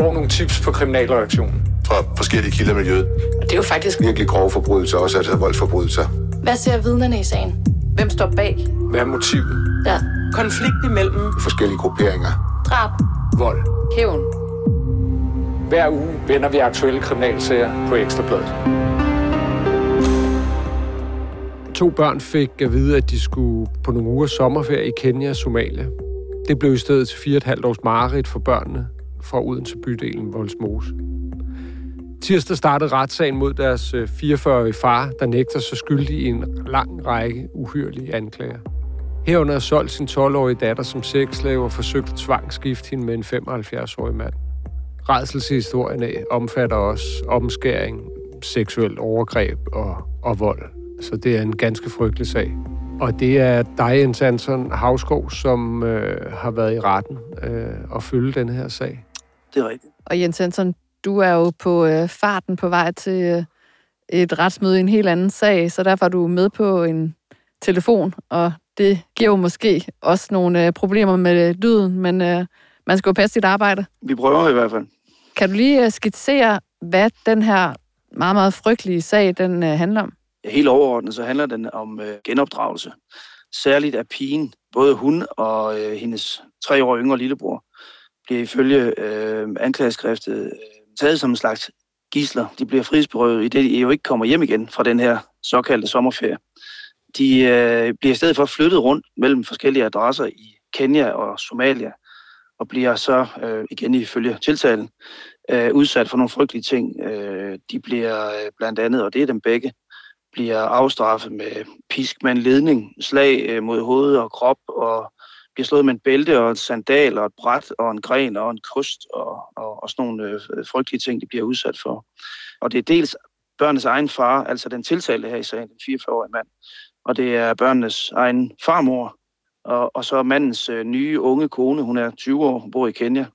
får nogle tips på kriminalreaktionen. Fra forskellige kilder i miljøet. Og det er jo faktisk Virkelig grove forbrydelser, også altså voldsforbrydelser. Hvad ser vidnerne i sagen? Hvem står bag? Hvad er motivet? Ja. Konflikt imellem Forskellige grupperinger. Drab. Vold. Hævn. Hver uge vender vi aktuelle kriminalsager på Ekstrabladet. To børn fik at vide, at de skulle på nogle uger sommerferie i Kenya og Somalia. Det blev i stedet til fire og et halvt års mareridt for børnene fra Odense bydelen Volsmose. Tirsdag startede retssagen mod deres øh, 44-årige far, der nægter sig skyldig i en lang række uhyrlige anklager. Herunder har solgt sin 12-årige datter som sexslave og forsøgt tvangsskift hende med en 75-årig mand. Redselshistorierne omfatter også omskæring, seksuelt overgreb og, og vold. Så det er en ganske frygtelig sag. Og det er dig, Jens Anton Havskov, som øh, har været i retten øh, og følge den her sag. Det er rigtigt. Og Jens Hansen, du er jo på øh, farten på vej til øh, et retsmøde i en helt anden sag, så derfor er du med på en telefon, og det giver jo måske også nogle øh, problemer med lyden, men øh, man skal jo passe sit arbejde. Vi prøver i hvert fald. Kan du lige øh, skitsere, hvad den her meget, meget frygtelige sag, den øh, handler om? Helt overordnet, så handler den om øh, genopdragelse. Særligt af pigen. Både hun og øh, hendes tre år yngre lillebror bliver ifølge øh, anklageskriftet øh, taget som en slags gisler. De bliver frihedsberøvet, i det de jo ikke kommer hjem igen fra den her såkaldte sommerferie. De øh, bliver i stedet for flyttet rundt mellem forskellige adresser i Kenya og Somalia, og bliver så, øh, igen ifølge tiltalen, øh, udsat for nogle frygtelige ting. Øh, de bliver øh, blandt andet, og det er dem begge, bliver afstraffet med pisk med en ledning, slag øh, mod hoved og krop, og bliver slået med en bælte og en sandal og et bræt og en gren og en kost og, og, og sådan nogle øh, frygtelige ting, de bliver udsat for. Og det er dels børnenes egen far, altså den tiltalte her i sagen, den 44-årige mand, og det er børnenes egen farmor, og, og så mandens øh, nye unge kone, hun er 20 år, hun bor i Kenya.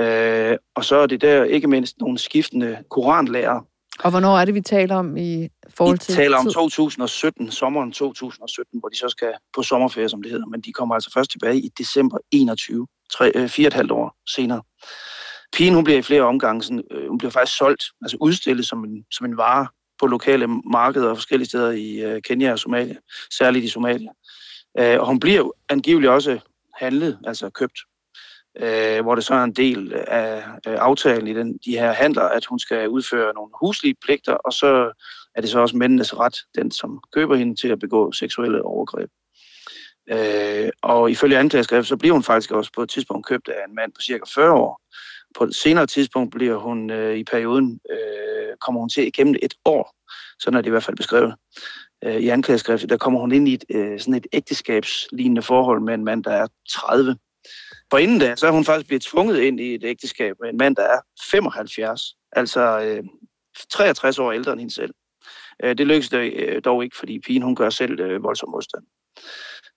Øh, og så er det der ikke mindst nogle skiftende koranlærer. Og hvornår er det, vi taler om i forhold til Vi taler om tid? 2017, sommeren 2017, hvor de så skal på sommerferie, som det hedder. Men de kommer altså først tilbage i december 21, tre, øh, fire og et halvt år senere. Pigen, hun bliver i flere omgange, sådan, øh, hun bliver faktisk solgt, altså udstillet som en, som en vare på lokale markeder og forskellige steder i øh, Kenya og Somalia, særligt i Somalia. Øh, og hun bliver angiveligt også handlet, altså købt, øh, hvor det så er en del af øh, aftalen i den, de her handler, at hun skal udføre nogle huslige pligter, og så er det så også mændenes ret, den som køber hende til at begå seksuelle overgreb. Øh, og ifølge anklageskrift, så bliver hun faktisk også på et tidspunkt købt af en mand på cirka 40 år. På et senere tidspunkt bliver hun øh, i perioden, øh, kommer hun til igennem et år, sådan er det i hvert fald beskrevet øh, i anklageskriftet, der kommer hun ind i et, øh, sådan et ægteskabslignende forhold med en mand, der er 30. For inden da, så er hun faktisk blevet tvunget ind i et ægteskab med en mand, der er 75, altså øh, 63 år ældre end hende selv. Øh, det lykkedes det, øh, dog ikke, fordi pigen hun gør selv øh, voldsom modstand.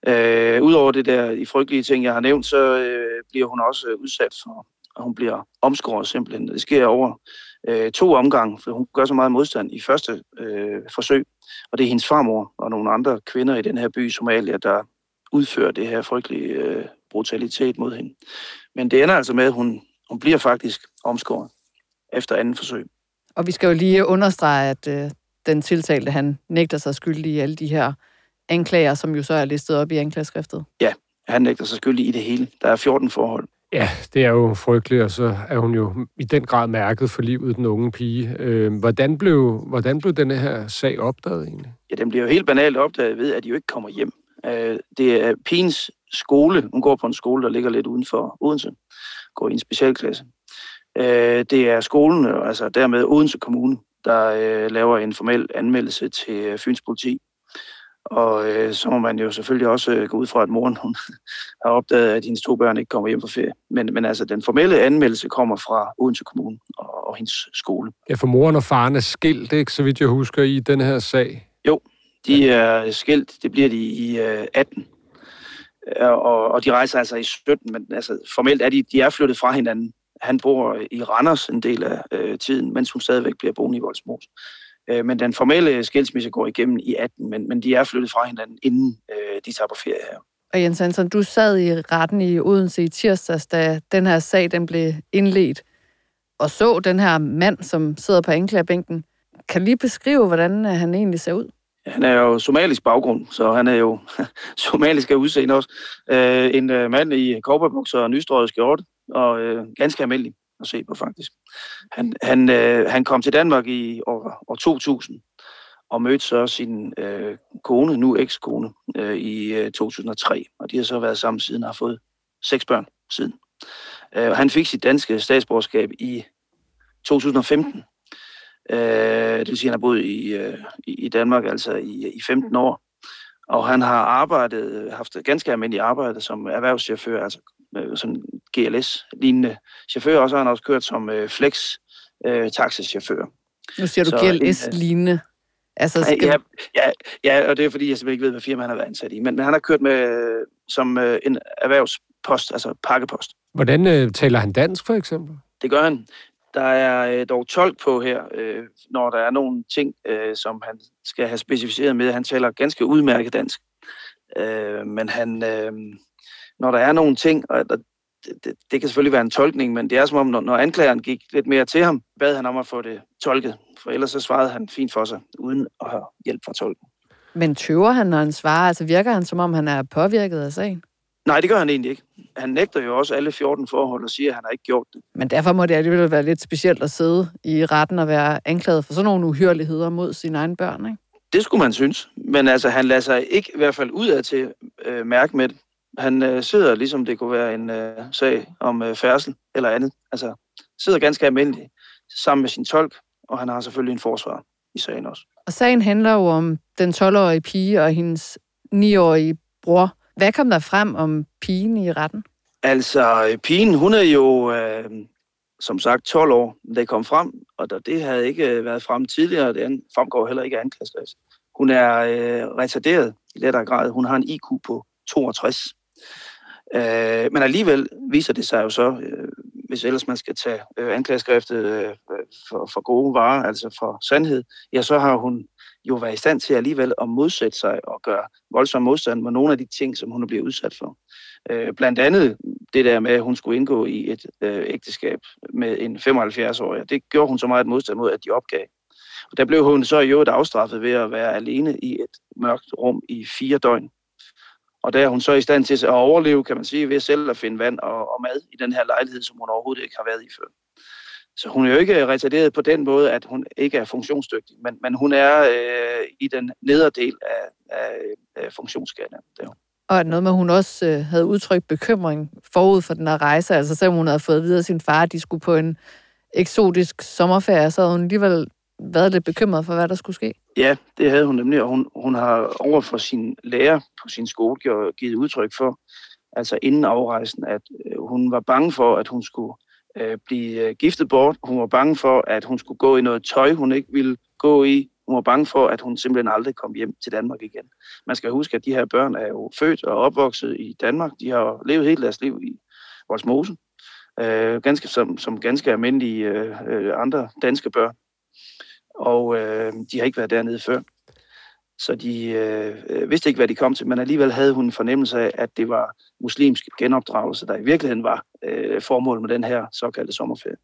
Øh, Udover det der i frygtelige ting, jeg har nævnt, så øh, bliver hun også øh, udsat for, at hun bliver omskåret simpelthen. Det sker over øh, to omgange, for hun gør så meget modstand i første øh, forsøg. Og det er hendes farmor og nogle andre kvinder i den her by, Somalia, der udfører det her frygtelige øh, brutalitet mod hende. Men det ender altså med, at hun, hun bliver faktisk omskåret efter anden forsøg. Og vi skal jo lige understrege, at øh, den tiltalte, han nægter sig skyldig i alle de her anklager, som jo så er listet op i anklageskriftet. Ja, han nægter sig skyldig i det hele. Der er 14 forhold. Ja, det er jo frygteligt, og så er hun jo i den grad mærket for livet, den unge pige. Øh, hvordan, blev, hvordan blev denne her sag opdaget egentlig? Ja, den bliver jo helt banalt opdaget ved, at de jo ikke kommer hjem. Øh, det er pigens skole. Hun går på en skole, der ligger lidt uden for Odense. Går i en specialklasse. Øh, det er skolen, altså dermed Odense Kommune, der øh, laver en formel anmeldelse til Fyns politi. Og øh, så må man jo selvfølgelig også øh, gå ud fra, at moren hun har opdaget, at hendes to børn ikke kommer hjem på ferie. Men, men altså, den formelle anmeldelse kommer fra Odense Kommune og, og hendes skole. Ja, for moren og faren er skilt, ikke? Så vidt jeg husker i den her sag. Jo, de er skilt. Det bliver de i øh, 18. Og, og de rejser altså i 17, men altså, formelt er de, de er flyttet fra hinanden. Han bor i Randers en del af øh, tiden, mens hun stadigvæk bliver boende i Voldsmos. Øh, men den formelle skilsmisse går igennem i 18, men, men de er flyttet fra hinanden, inden øh, de tager på ferie her. Og Jens Hansen, du sad i retten i Odense i tirsdags, da den her sag den blev indledt. og så den her mand, som sidder på anklagerbænken. Kan lige beskrive, hvordan øh, han egentlig ser ud? Han er jo somalisk baggrund, så han er jo somalisk af udseende også. Øh, en øh, mand i kobberbukser og nystrøget skjorte, og øh, ganske almindelig at se på faktisk. Han, han, øh, han kom til Danmark i år, år 2000 og mødte så sin øh, kone, nu ekskone, øh, i øh, 2003. Og de har så været sammen siden og har fået seks børn siden. Øh, han fik sit danske statsborgerskab i 2015. Øh, det vil sige, at han har boet i, øh, i Danmark altså i, i 15 år. Og han har arbejdet, haft ganske almindeligt arbejde som erhvervschauffør, altså øh, sådan GLS-lignende chauffør, og så har han også kørt som øh, flex øh, taxichauffør. Nu siger du Så, GLS-lignende. Altså, skal... Ja, ja, ja, og det er fordi, jeg simpelthen ikke ved, hvad firma han har været ansat i. Men, men han har kørt med øh, som øh, en erhvervspost, altså pakkepost. Hvordan øh, taler han dansk, for eksempel? Det gør han. Der er øh, dog tolk på her, øh, når der er nogle ting, øh, som han skal have specificeret med. Han taler ganske udmærket dansk. Øh, men han, øh, når der er nogle ting, og der, det, det, det kan selvfølgelig være en tolkning, men det er som om, når, når anklageren gik lidt mere til ham, bad han om at få det tolket. For ellers så svarede han fint for sig, uden at have hjælp fra tolken. Men tøver han, når han svarer? Altså virker han, som om han er påvirket af sagen? Nej, det gør han egentlig ikke. Han nægter jo også alle 14 forhold og siger, at han har ikke gjort det. Men derfor må det alligevel være lidt specielt at sidde i retten og være anklaget for sådan nogle uhyreligheder mod sine egne børn, ikke? Det skulle man synes. Men altså, han lader sig ikke i hvert fald ud af til øh, mærke med det. Han øh, sidder ligesom det kunne være en øh, sag om øh, færdsel eller andet. Altså, sidder ganske almindeligt sammen med sin tolk, og han har selvfølgelig en forsvar i sagen også. Og sagen handler jo om den 12-årige pige og hendes 9-årige bror. Hvad kom der frem om pigen i retten? Altså, pigen, hun er jo øh, som sagt 12 år, det kom frem, og det havde ikke øh, været frem tidligere, det fremgår heller ikke af. Hun er øh, retarderet i lettere grad. Hun har en IQ på 62. Øh, men alligevel viser det sig jo så, øh, hvis ellers man skal tage øh, anklageskriftet øh, for, for gode varer, altså for sandhed, ja, så har hun jo være i stand til alligevel at modsætte sig og gøre voldsom modstand mod nogle af de ting, som hun er blevet udsat for. Øh, blandt andet det der med, at hun skulle indgå i et øh, ægteskab med en 75-årig. Det gjorde hun så meget modstand mod, at de opgav. Og der blev hun så i øvrigt afstraffet ved at være alene i et mørkt rum i fire døgn. Og der er hun så i stand til at overleve, kan man sige, ved selv at finde vand og, og mad i den her lejlighed, som hun overhovedet ikke har været i før. Så hun er jo ikke retarderet på den måde, at hun ikke er funktionsdygtig, men, men hun er øh, i den nederdel af, af, af funktionsskalaen. Og noget med, at hun også øh, havde udtrykt bekymring forud for den her rejse. Altså selvom hun havde fået videre sin far, at de skulle på en eksotisk sommerferie, så havde hun alligevel været lidt bekymret for, hvad der skulle ske. Ja, det havde hun nemlig, og hun, hun har over for sin lærer på sin skole givet udtryk for, altså inden afrejsen, at øh, hun var bange for, at hun skulle øh, blive øh, giftet bort. Hun var bange for, at hun skulle gå i noget tøj, hun ikke ville gå i. Hun var bange for, at hun simpelthen aldrig kom hjem til Danmark igen. Man skal huske, at de her børn er jo født og opvokset i Danmark. De har levet hele deres liv i Voldsmose, øh, ganske som, som ganske almindelige øh, øh, andre danske børn. Og øh, de har ikke været dernede før. Så de øh, vidste ikke, hvad de kom til, men alligevel havde hun en fornemmelse af, at det var muslimsk genopdragelse, der i virkeligheden var øh, formålet med den her såkaldte sommerferie.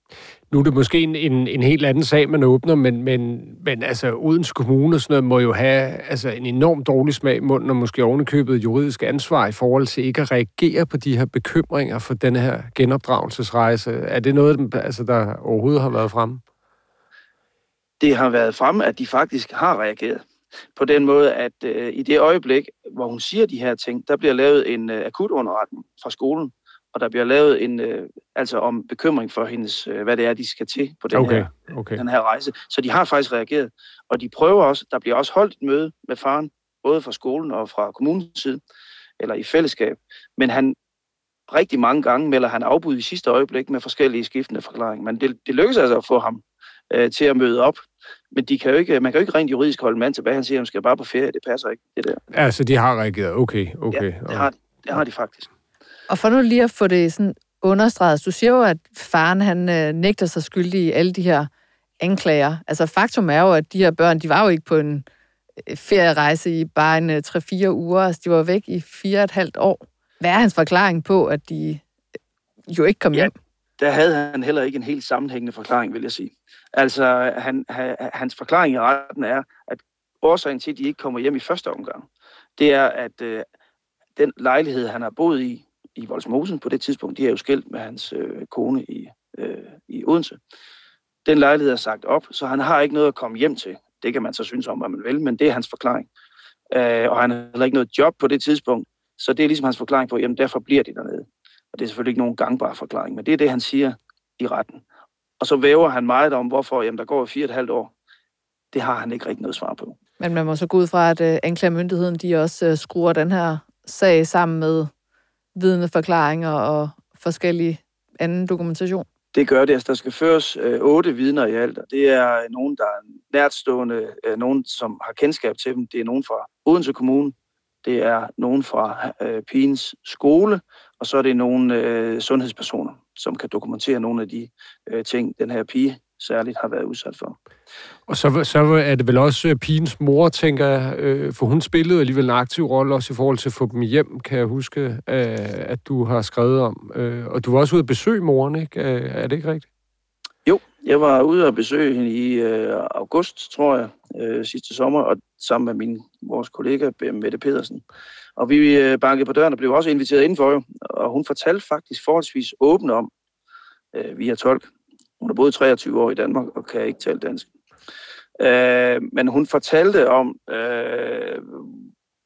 Nu er det måske en, en, en helt anden sag, man åbner, men, men, men altså Odense Kommune og sådan noget, må jo have altså, en enorm dårlig smag i munden, og måske ovenikøbet juridisk ansvar i forhold til ikke at reagere på de her bekymringer for den her genopdragelsesrejse. Er det noget, altså, der overhovedet har været fremme? Det har været fremme, at de faktisk har reageret på den måde, at øh, i det øjeblik, hvor hun siger de her ting, der bliver lavet en øh, akut underretning fra skolen, og der bliver lavet en, øh, altså om bekymring for hendes, øh, hvad det er, de skal til på den, okay, her, okay. den her rejse. Så de har faktisk reageret, og de prøver også, der bliver også holdt et møde med faren, både fra skolen og fra kommunens side, eller i fællesskab, men han rigtig mange gange melder han afbud i sidste øjeblik med forskellige skiftende forklaringer, men det, det lykkes altså at få ham øh, til at møde op men de kan jo ikke, man kan jo ikke rent juridisk holde mand tilbage. Han siger, at han skal bare på ferie. Det passer ikke, det der. Altså, de har reageret. Okay, okay. Ja, det har, de. det har de faktisk. Og for nu lige at få det sådan understreget. Du siger jo, at faren han øh, nægter sig skyldig i alle de her anklager. Altså faktum er jo, at de her børn, de var jo ikke på en øh, ferierejse i bare en 3-4 øh, uger. Altså, de var væk i 4,5 år. Hvad er hans forklaring på, at de jo ikke kom ja. hjem? Der havde han heller ikke en helt sammenhængende forklaring, vil jeg sige. Altså, han, han, hans forklaring i retten er, at årsagen til, at de ikke kommer hjem i første omgang, det er, at øh, den lejlighed, han har boet i, i Voldsmosen på det tidspunkt, de er jo skilt med hans øh, kone i, øh, i Odense. Den lejlighed er sagt op, så han har ikke noget at komme hjem til. Det kan man så synes om, hvad man vil, men det er hans forklaring. Øh, og han har heller ikke noget job på det tidspunkt, så det er ligesom hans forklaring på, jamen derfor bliver de dernede. Og det er selvfølgelig ikke nogen gangbar forklaring, men det er det, han siger i retten. Og så væver han meget om, hvorfor jamen, der går fire og et halvt år. Det har han ikke rigtig noget svar på. Men man må så gå ud fra, at øh, anklagemyndigheden de også øh, skruer den her sag sammen med vidneforklaringer og forskellige anden dokumentation. Det gør det. Altså, der skal føres øh, otte vidner i alt, og det er nogen, der er nærtstående, øh, nogen, som har kendskab til dem. Det er nogen fra Odense Kommune, det er nogen fra øh, pigens skole, og så er det nogle øh, sundhedspersoner, som kan dokumentere nogle af de øh, ting, den her pige særligt har været udsat for. Og så, så er det vel også øh, pigens mor, tænker jeg, øh, for hun spillede alligevel en aktiv rolle også i forhold til at få dem hjem, kan jeg huske, øh, at du har skrevet om. Øh, og du var også ude at besøge moren, ikke? Øh, er det ikke rigtigt? Jeg var ude og besøge hende i øh, august, tror jeg, øh, sidste sommer, og sammen med min, vores kollega Mette Pedersen. Og vi øh, bankede på døren og blev også inviteret indenfor, jo, og hun fortalte faktisk forholdsvis åbent om, øh, via tolk. Hun har boet 23 år i Danmark og kan ikke tale dansk. Øh, men hun fortalte om, øh,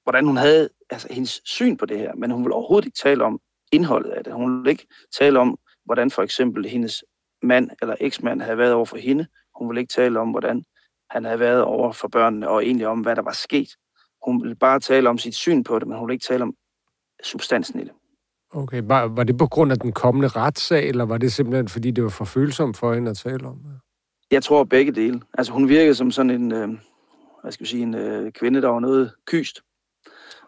hvordan hun havde altså hendes syn på det her, men hun ville overhovedet ikke tale om indholdet af det. Hun ville ikke tale om, hvordan for eksempel hendes mand eller eksmand havde været over for hende. Hun vil ikke tale om, hvordan han havde været over for børnene, og egentlig om, hvad der var sket. Hun vil bare tale om sit syn på det, men hun vil ikke tale om substansen i det. Okay, var, var det på grund af den kommende retssag, eller var det simpelthen, fordi det var for følsomt for hende at tale om? Jeg tror begge dele. Altså hun virkede som sådan en, øh, hvad skal vi sige, en øh, kvinde, der var noget kyst,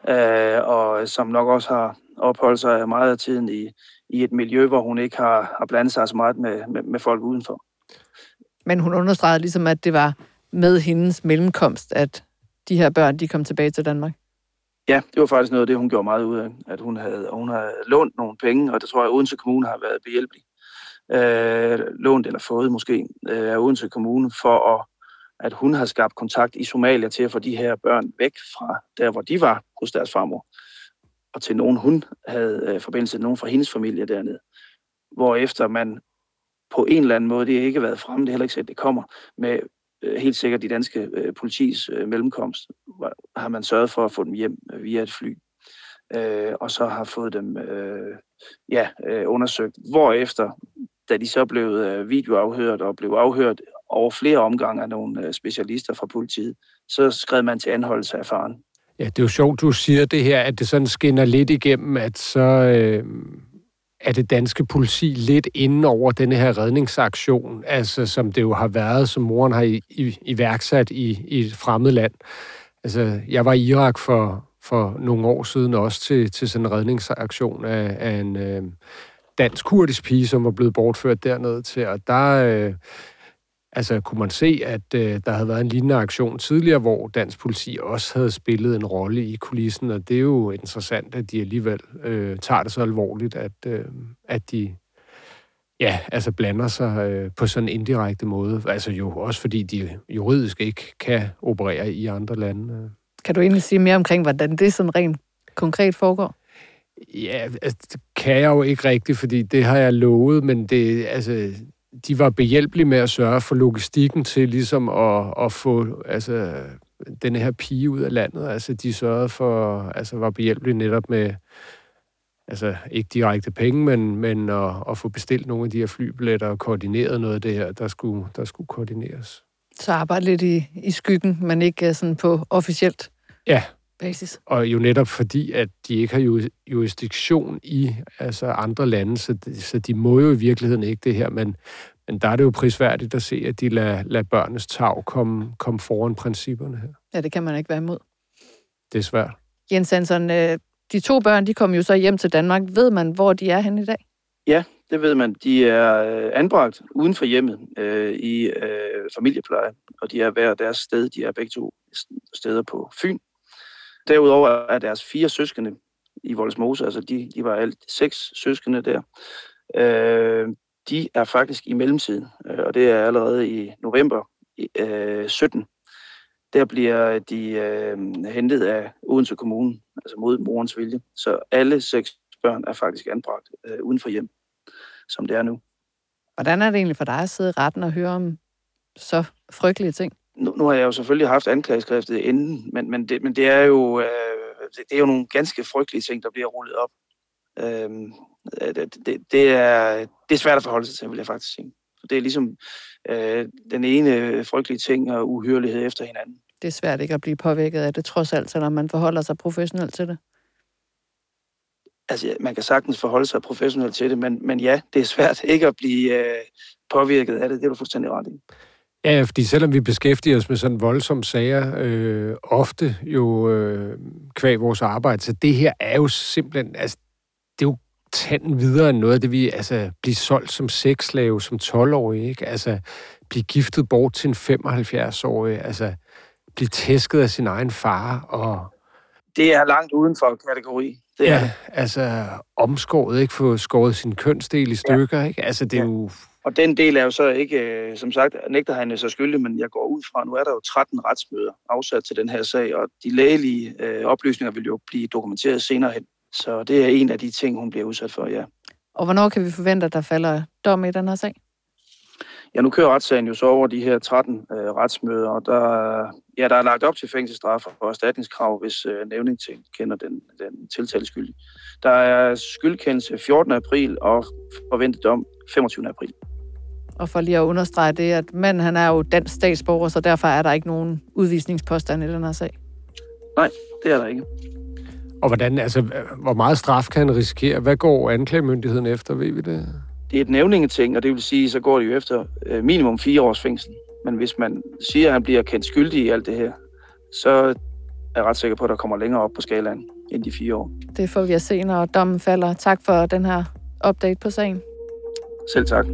øh, og som nok også har opholdt sig meget af tiden i, i et miljø, hvor hun ikke har, har blandet sig så meget med, med, med folk udenfor. Men hun understregede ligesom, at det var med hendes mellemkomst, at de her børn, de kom tilbage til Danmark. Ja, det var faktisk noget af det, hun gjorde meget ud af. At hun havde, hun havde lånt nogle penge, og det tror jeg, at Odense Kommune har været behjælpelig. Øh, lånt eller fået måske øh, af Odense Kommune, for at, at hun har skabt kontakt i Somalia til at få de her børn væk fra der, hvor de var hos deres farmor. Og til nogen, hun havde øh, forbindelse til nogen fra hendes familie dernede. Hvorefter man på en eller anden måde, det har ikke været fremme, det er heller ikke set, det kommer, med øh, helt sikkert de danske øh, politis øh, mellemkomst, har man sørget for at få dem hjem øh, via et fly. Øh, og så har fået dem øh, ja, øh, undersøgt. Hvorefter, da de så blev øh, videoafhørt og blev afhørt over flere omgange af nogle øh, specialister fra politiet, så skrev man til anholdelse af faren. Ja, det er jo sjovt, du siger det her, at det sådan skinner lidt igennem, at så øh, er det danske politi lidt inde over denne her redningsaktion, altså som det jo har været, som moren har i, i, iværksat i, i et fremmed land. Altså, jeg var i Irak for, for nogle år siden også til, til sådan en redningsaktion af, af en øh, dansk-kurdisk pige, som var blevet bortført dernede til, og der... Øh, Altså kunne man se, at øh, der havde været en lignende aktion tidligere, hvor dansk politi også havde spillet en rolle i kulissen, og det er jo interessant, at de alligevel øh, tager det så alvorligt, at, øh, at de ja, altså blander sig øh, på sådan en indirekte måde. Altså jo også fordi de juridisk ikke kan operere i andre lande. Kan du egentlig sige mere omkring, hvordan det sådan rent konkret foregår? Ja, altså, det kan jeg jo ikke rigtigt, fordi det har jeg lovet, men det, altså, de var behjælpelige med at sørge for logistikken til ligesom at, at få altså, den her pige ud af landet. Altså, de sørgede for, altså var behjælpelige netop med, altså ikke direkte penge, men, men at, at få bestilt nogle af de her flybilletter og koordineret noget af det her, der skulle, der skulle koordineres. Så arbejde lidt i, i skyggen, men ikke sådan på officielt ja. Basis. Og jo netop fordi, at de ikke har jurisdiktion i altså andre lande, så de, så de må jo i virkeligheden ikke det her, men, men der er det jo prisværdigt at se, at de lader, lader børnenes tag komme, komme foran principperne her. Ja, det kan man ikke være imod. Det er svært. Jens Hansen, øh, de to børn, de kom jo så hjem til Danmark. Ved man, hvor de er henne i dag? Ja, det ved man. De er øh, anbragt uden for hjemmet øh, i øh, familiepleje, og de er hver deres sted. De er begge to steder på Fyn. Derudover er deres fire søskende i Voldsmose, altså de, de var alt seks søskende der. Øh, de er faktisk i mellemtiden, øh, og det er allerede i november øh, 17. Der bliver de øh, hentet af Odense Kommune, altså mod morens vilje. Så alle seks børn er faktisk anbragt øh, uden for hjem, som det er nu. Hvordan er det egentlig for dig at sidde i retten og høre om så frygtelige ting? Nu, nu har jeg jo selvfølgelig haft anklageskriftet inden, men, men, det, men det, er jo, øh, det, det er jo nogle ganske frygtelige ting, der bliver rullet op. Øh, det, det, det, er, det er svært at forholde sig til, vil jeg faktisk sige. For det er ligesom øh, den ene frygtelige ting og uhyrelighed efter hinanden. Det er svært ikke at blive påvirket af det, trods alt, selvom man forholder sig professionelt til det. Altså, man kan sagtens forholde sig professionelt til det, men, men ja, det er svært ikke at blive øh, påvirket af det. Det er du fuldstændig ret i. Ja, fordi selvom vi beskæftiger os med sådan voldsomme sager, øh, ofte jo øh, kvæg vores arbejde, så det her er jo simpelthen, altså, det er jo tanden videre end noget af det, vi, altså, blive solgt som sexslave som 12-årig, ikke? Altså, blive giftet bort til en 75-årig, altså, blive tæsket af sin egen far, og... Det er langt uden for kategori. Det ja, er. altså, omskåret, ikke? Få skåret sin kønsdel i stykker, ja. ikke? Altså, det er Ja. jo... Og den del er jo så ikke, øh, som sagt, nægter han så skyldig, men jeg går ud fra, nu er der jo 13 retsmøder afsat til den her sag, og de lægelige øh, oplysninger vil jo blive dokumenteret senere hen. Så det er en af de ting, hun bliver udsat for, ja. Og hvornår kan vi forvente, at der falder dom i den her sag? Ja, nu kører retssagen jo så over de her 13 øh, retsmøder, og der, ja, der er lagt op til fængselsstraf og erstatningskrav, hvis øh, nævningen kender den, den tiltalte skyldig. Der er skyldkendelse 14. april og forventet dom 25. april. Og for lige at understrege det, at manden han er jo dansk statsborger, så derfor er der ikke nogen udvisningspåstand i den her sag. Nej, det er der ikke. Og hvordan, altså, hvor meget straf kan han risikere? Hvad går anklagemyndigheden efter, ved vi det? Det er et nævningeting, og det vil sige, så går det jo efter øh, minimum fire års fængsel. Men hvis man siger, at han bliver kendt skyldig i alt det her, så er jeg ret sikker på, at der kommer længere op på skalaen end de fire år. Det får vi at se, når dommen falder. Tak for den her update på sagen. Selv tak.